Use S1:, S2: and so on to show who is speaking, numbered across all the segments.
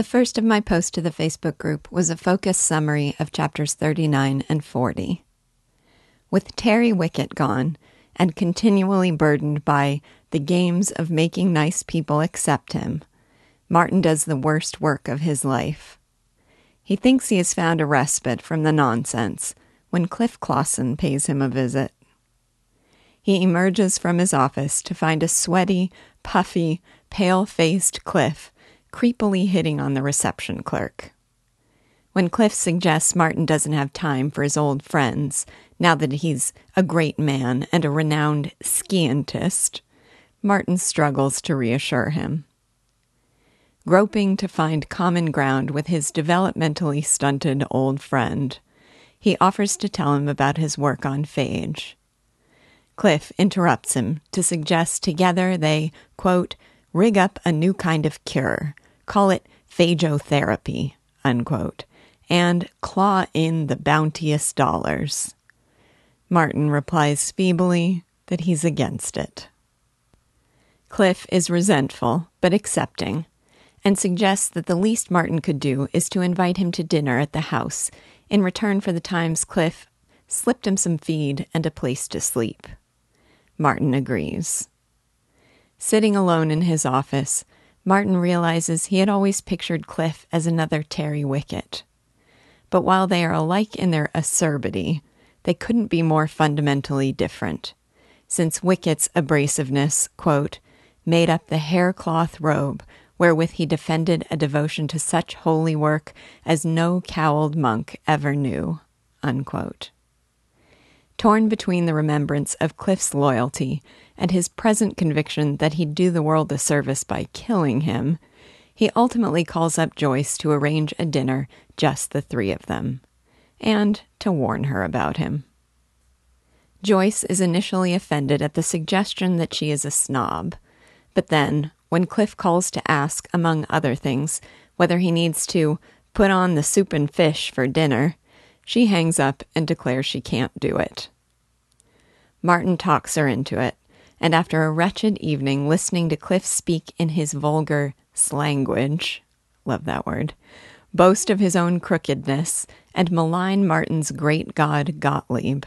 S1: The first of my posts to the Facebook group was a focused summary of chapters 39 and 40. With Terry Wickett gone, and continually burdened by the games of making nice people accept him, Martin does the worst work of his life. He thinks he has found a respite from the nonsense when Cliff Clawson pays him a visit. He emerges from his office to find a sweaty, puffy, pale faced Cliff creepily hitting on the reception clerk. When Cliff suggests Martin doesn't have time for his old friends, now that he's a great man and a renowned scientist, Martin struggles to reassure him. Groping to find common ground with his developmentally stunted old friend, he offers to tell him about his work on phage. Cliff interrupts him to suggest together they, quote, rig up a new kind of cure, call it phagotherapy, unquote, and claw in the bounteous dollars. Martin replies feebly that he's against it. Cliff is resentful, but accepting, and suggests that the least Martin could do is to invite him to dinner at the house in return for the times Cliff slipped him some feed and a place to sleep. Martin agrees. Sitting alone in his office, Martin realizes he had always pictured Cliff as another Terry Wickett. But while they are alike in their acerbity, they couldn't be more fundamentally different, since Wickett's abrasiveness, quote, made up the haircloth robe wherewith he defended a devotion to such holy work as no cowled monk ever knew, unquote. Torn between the remembrance of Cliff's loyalty and his present conviction that he'd do the world a service by killing him, he ultimately calls up Joyce to arrange a dinner, just the three of them, and to warn her about him. Joyce is initially offended at the suggestion that she is a snob, but then, when Cliff calls to ask, among other things, whether he needs to put on the soup and fish for dinner, she hangs up and declares she can't do it. Martin talks her into it, and after a wretched evening listening to Cliff speak in his vulgar slanguage, love that word, boast of his own crookedness, and malign Martin's great god Gottlieb,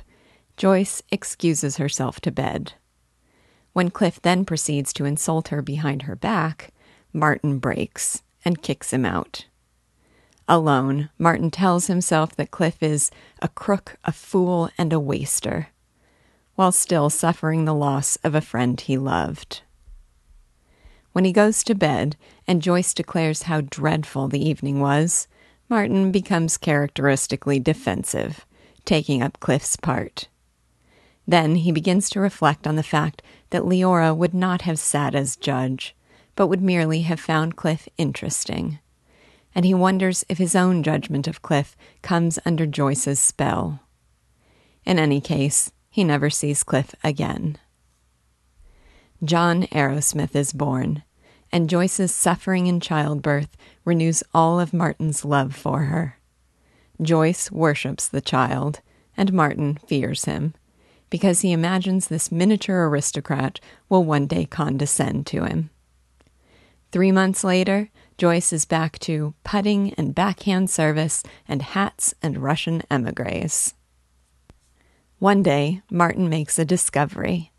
S1: Joyce excuses herself to bed. When Cliff then proceeds to insult her behind her back, Martin breaks and kicks him out. Alone, Martin tells himself that Cliff is a crook, a fool, and a waster while still suffering the loss of a friend he loved. When he goes to bed and Joyce declares how dreadful the evening was, Martin becomes characteristically defensive, taking up Cliff's part. Then he begins to reflect on the fact that Leora would not have sat as judge, but would merely have found Cliff interesting. And he wonders if his own judgment of Cliff comes under Joyce's spell. In any case, he never sees Cliff again. John Arrowsmith is born, and Joyce's suffering in childbirth renews all of Martin's love for her. Joyce worships the child, and Martin fears him, because he imagines this miniature aristocrat will one day condescend to him. Three months later, Joyce is back to putting and backhand service and hats and Russian emigres. One day, Martin makes a discovery,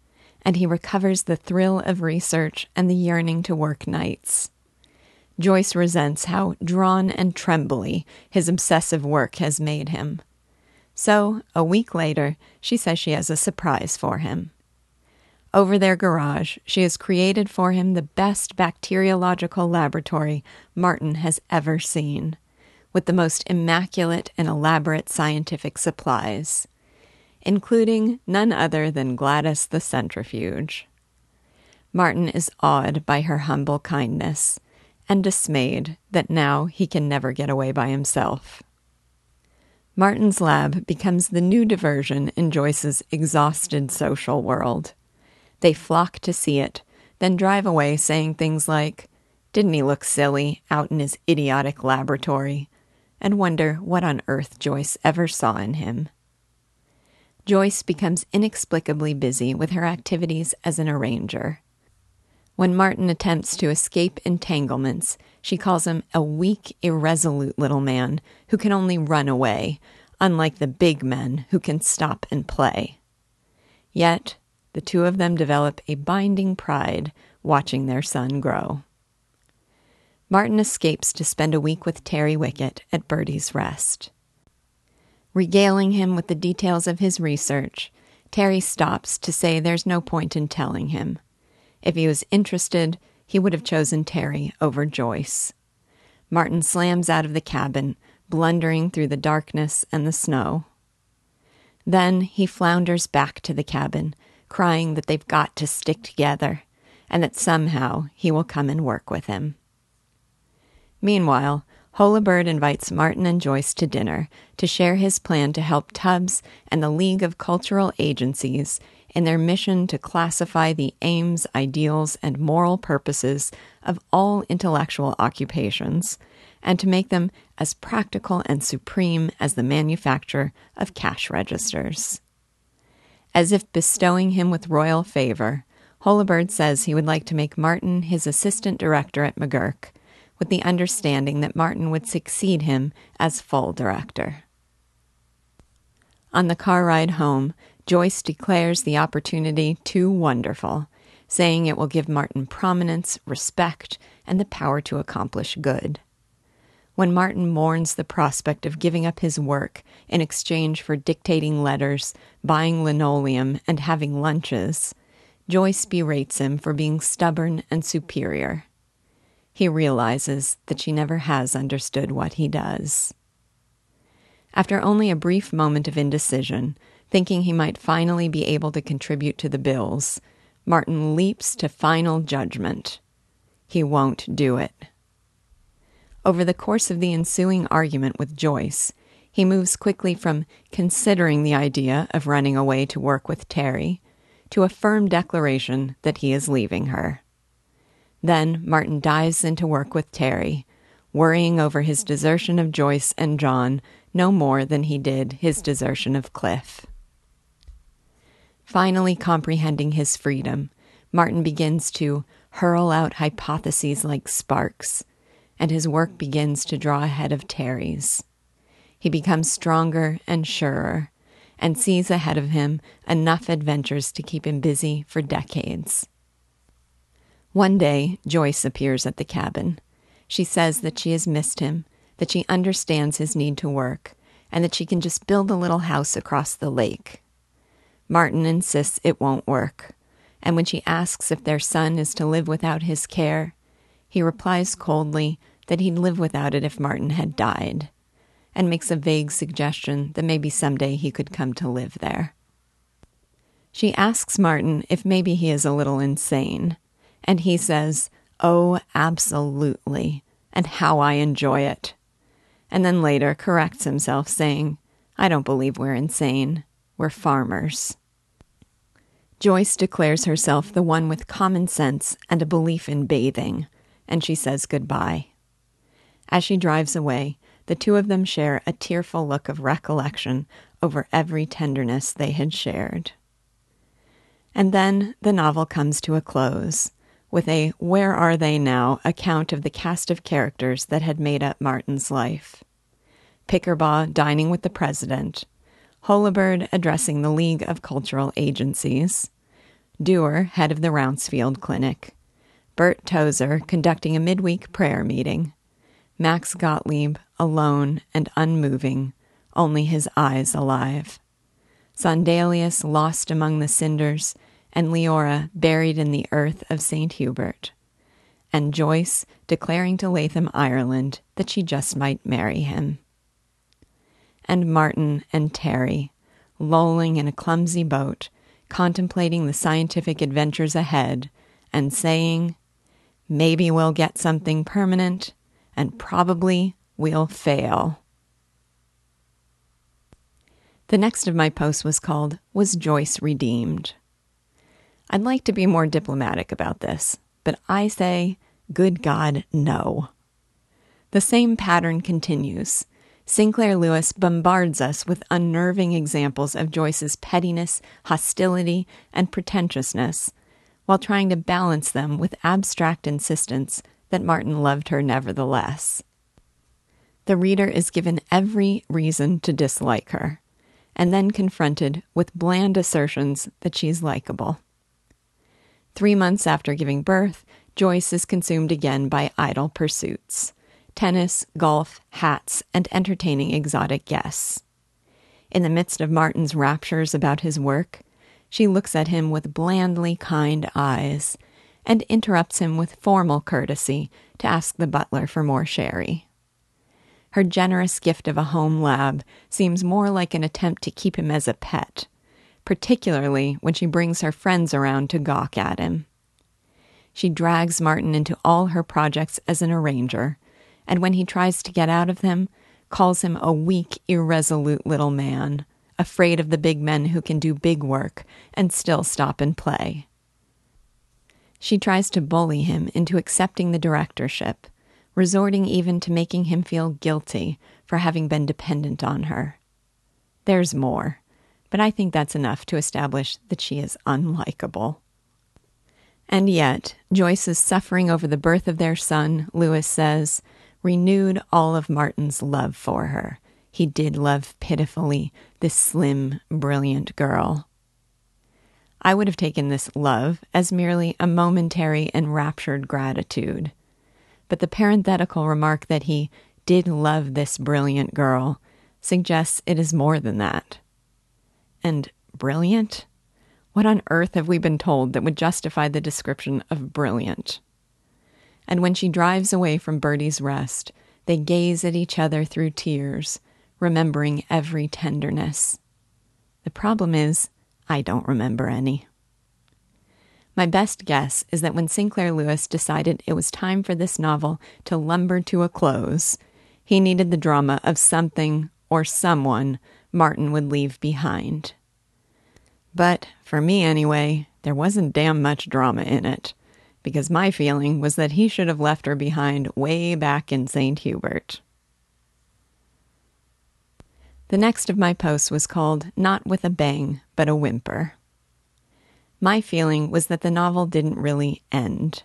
S1: and he recovers the thrill of research and the yearning to work nights. Joyce resents how drawn and trembly his obsessive work has made him. So, a week later, she says she has a surprise for him. Over their garage, she has created for him the best bacteriological laboratory Martin has ever seen, with the most immaculate and elaborate scientific supplies including none other than Gladys the centrifuge. Martin is awed by her humble kindness and dismayed that now he can never get away by himself. Martin's lab becomes the new diversion in Joyce's exhausted social world. They flock to see it, then drive away saying things like, Didn't he look silly out in his idiotic laboratory? and wonder what on earth Joyce ever saw in him. Joyce becomes inexplicably busy with her activities as an arranger. When Martin attempts to escape entanglements, she calls him a weak, irresolute little man who can only run away, unlike the big men who can stop and play. Yet, the two of them develop a binding pride watching their son grow. Martin escapes to spend a week with Terry Wickett at Birdie's Rest. Regaling him with the details of his research, Terry stops to say there's no point in telling him. If he was interested, he would have chosen Terry over Joyce. Martin slams out of the cabin, blundering through the darkness and the snow. Then he flounders back to the cabin, crying that they've got to stick together and that somehow he will come and work with him. Meanwhile, Holabird invites Martin and Joyce to dinner to share his plan to help Tubbs and the League of Cultural Agencies in their mission to classify the aims, ideals, and moral purposes of all intellectual occupations, and to make them as practical and supreme as the manufacture of cash registers. As if bestowing him with royal favor, Holabird says he would like to make Martin his assistant director at McGurk with the understanding that Martin would succeed him as full director. On the car ride home, Joyce declares the opportunity too wonderful, saying it will give Martin prominence, respect, and the power to accomplish good. When Martin mourns the prospect of giving up his work in exchange for dictating letters, buying linoleum, and having lunches, Joyce berates him for being stubborn and superior he realizes that she never has understood what he does. After only a brief moment of indecision, thinking he might finally be able to contribute to the bills, Martin leaps to final judgment. He won't do it. Over the course of the ensuing argument with Joyce, he moves quickly from considering the idea of running away to work with Terry to a firm declaration that he is leaving her. Then Martin dives into work with Terry, worrying over his desertion of Joyce and John no more than he did his desertion of Cliff. Finally comprehending his freedom, Martin begins to hurl out hypotheses like sparks, and his work begins to draw ahead of Terry's. He becomes stronger and surer, and sees ahead of him enough adventures to keep him busy for decades. One day, Joyce appears at the cabin. She says that she has missed him, that she understands his need to work, and that she can just build a little house across the lake. Martin insists it won't work, and when she asks if their son is to live without his care, he replies coldly that he'd live without it if Martin had died, and makes a vague suggestion that maybe someday he could come to live there. She asks Martin if maybe he is a little insane and he says, Oh, absolutely, and how I enjoy it. And then later corrects himself, saying, I don't believe we're insane. We're farmers. Joyce declares herself the one with common sense and a belief in bathing, and she says goodbye. As she drives away, the two of them share a tearful look of recollection over every tenderness they had shared. And then the novel comes to a close, with a Where Are They Now account of the cast of characters that had made up Martin's life. Pickerbaugh dining with the president, Holabird addressing the League of Cultural Agencies, Duer, head of the Rouncefield Clinic, Bert Tozer conducting a midweek prayer meeting, Max Gottlieb alone and unmoving, only his eyes alive, Sondelius lost among the cinders, and Leora buried in the earth of St. Hubert, and Joyce declaring to Latham, Ireland, that she just might marry him. And Martin and Terry, lolling in a clumsy boat, contemplating the scientific adventures ahead, and saying, Maybe we'll get something permanent, and probably we'll fail. The next of my posts was called Was Joyce Redeemed? I'd like to be more diplomatic about this, but I say, good God, no. The same pattern continues. Sinclair Lewis bombards us with unnerving examples of Joyce's pettiness, hostility, and pretentiousness, while trying to balance them with abstract insistence that Martin loved her nevertheless. The reader is given every reason to dislike her, and then confronted with bland assertions that she's likable. Three months after giving birth, Joyce is consumed again by idle pursuits tennis, golf, hats, and entertaining exotic guests. In the midst of Martin's raptures about his work, she looks at him with blandly kind eyes and interrupts him with formal courtesy to ask the butler for more sherry. Her generous gift of a home lab seems more like an attempt to keep him as a pet, particularly when she brings her friends around to gawk at him. She drags Martin into all her projects as an arranger, and when he tries to get out of them, calls him a weak, irresolute little man, afraid of the big men who can do big work and still stop and play. She tries to bully him into accepting the directorship, resorting even to making him feel guilty for having been dependent on her. There's more, but I think that's enough to establish that she is unlikable. And yet, Joyce's suffering over the birth of their son, Lewis says, renewed all of Martin's love for her. He did love pitifully this slim, brilliant girl. I would have taken this love as merely a momentary enraptured gratitude. But the parenthetical remark that he did love this brilliant girl suggests it is more than that. And brilliant? What on earth have we been told that would justify the description of brilliant? And when she drives away from Birdie's rest, they gaze at each other through tears, remembering every tenderness. The problem is, I don't remember any. My best guess is that when Sinclair Lewis decided it was time for this novel to lumber to a close, he needed the drama of something or someone Martin would leave behind. But for me anyway, there wasn't damn much drama in it, because my feeling was that he should have left her behind way back in St. Hubert. The next of my posts was called Not with a Bang, but a Whimper. My feeling was that the novel didn't really end,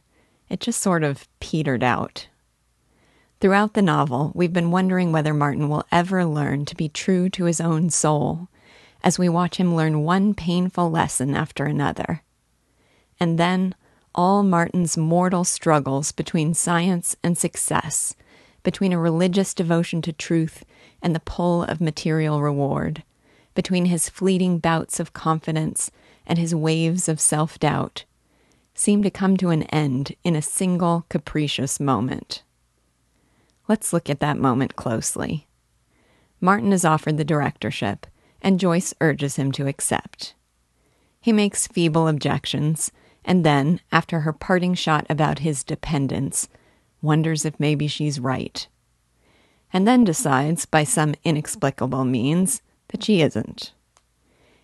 S1: it just sort of petered out. Throughout the novel, we've been wondering whether Martin will ever learn to be true to his own soul as we watch him learn one painful lesson after another. And then all Martin's mortal struggles between science and success, between a religious devotion to truth and the pull of material reward, between his fleeting bouts of confidence and his waves of self doubt, seem to come to an end in a single capricious moment. Let's look at that moment closely. Martin is offered the directorship and Joyce urges him to accept. He makes feeble objections, and then, after her parting shot about his dependence, wonders if maybe she's right. And then decides, by some inexplicable means, that she isn't.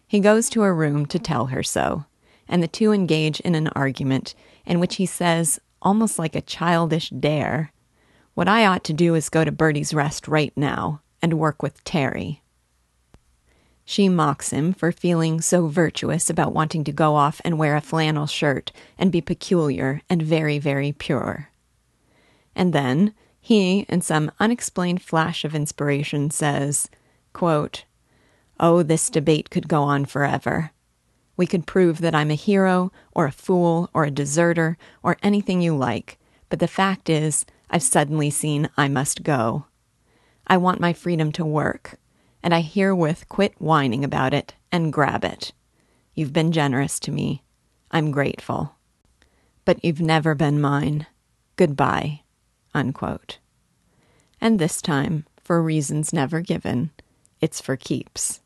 S1: He goes to her room to tell her so, and the two engage in an argument in which he says, almost like a childish dare, What I ought to do is go to Birdie's Rest right now and work with Terry. She mocks him for feeling so virtuous about wanting to go off and wear a flannel shirt and be peculiar and very, very pure. And then he, in some unexplained flash of inspiration, says, quote, Oh, this debate could go on forever. We could prove that I'm a hero, or a fool, or a deserter, or anything you like, but the fact is, I've suddenly seen I must go. I want my freedom to work and I herewith quit whining about it and grab it. You've been generous to me. I'm grateful. But you've never been mine. Goodbye. Unquote. And this time, for reasons never given, it's for keeps.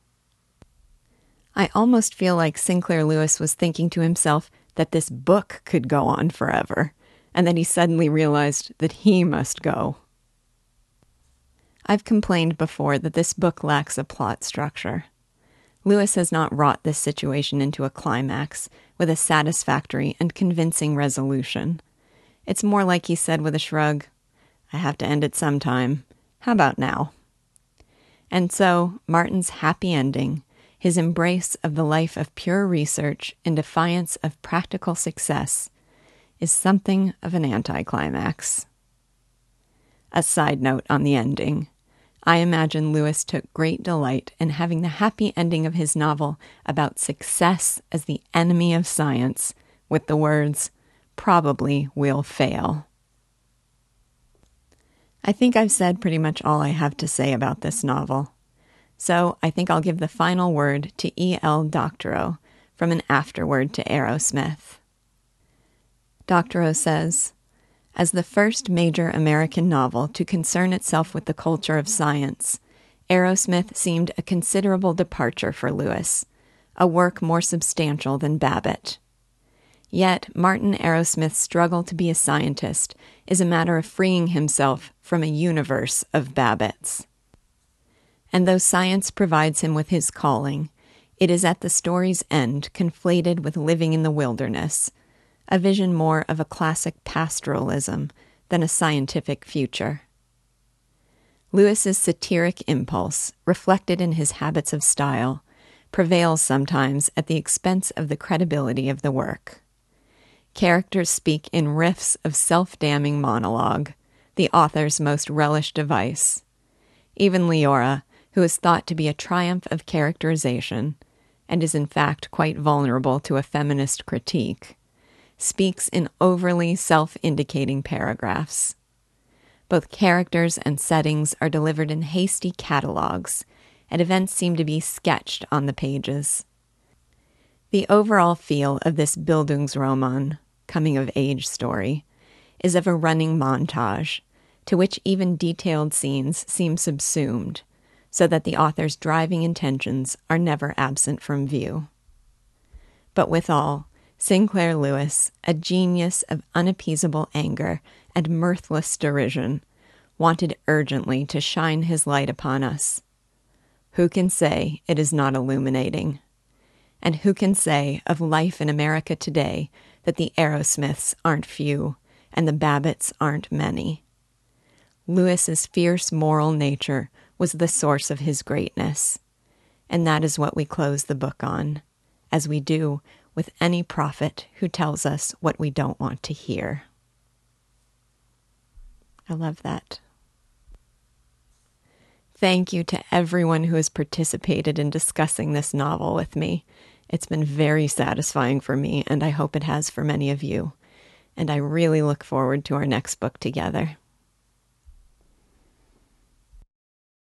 S1: I almost feel like Sinclair Lewis was thinking to himself that this book could go on forever, and then he suddenly realized that he must go. I've complained before that this book lacks a plot structure. Lewis has not wrought this situation into a climax with a satisfactory and convincing resolution. It's more like he said with a shrug, I have to end it sometime. How about now? And so, Martin's happy ending his embrace of the life of pure research in defiance of practical success, is something of an anticlimax. A side note on the ending. I imagine Lewis took great delight in having the happy ending of his novel about success as the enemy of science with the words, probably will fail. I think I've said pretty much all I have to say about this novel. So I think I'll give the final word to E.L. Doctorow from an afterword to Arrowsmith. Doctorow says, as the first major American novel to concern itself with the culture of science, Arrowsmith seemed a considerable departure for Lewis, a work more substantial than Babbitt. Yet, Martin Arrowsmith's struggle to be a scientist is a matter of freeing himself from a universe of Babbitts. And though science provides him with his calling, it is at the story's end conflated with living in the wilderness, a vision more of a classic pastoralism than a scientific future. Lewis's satiric impulse, reflected in his habits of style, prevails sometimes at the expense of the credibility of the work. Characters speak in riffs of self damning monologue, the author's most relished device. Even Leora, who is thought to be a triumph of characterization, and is in fact quite vulnerable to a feminist critique, speaks in overly self indicating paragraphs. Both characters and settings are delivered in hasty catalogues, and events seem to be sketched on the pages. The overall feel of this Bildungsroman, coming of age story, is of a running montage, to which even detailed scenes seem subsumed, so that the author's driving intentions are never absent from view. But withal, Sinclair Lewis, a genius of unappeasable anger and mirthless derision, wanted urgently to shine his light upon us. Who can say it is not illuminating? And who can say of life in America today that the Arrowsmiths aren't few and the Babbitts aren't many? Lewis's fierce moral nature was the source of his greatness, and that is what we close the book on, as we do with any prophet who tells us what we don't want to hear. I love that. Thank you to everyone who has participated in discussing this novel with me. It's been very satisfying for me, and I hope it has for many of you. And I really look forward to our next book together.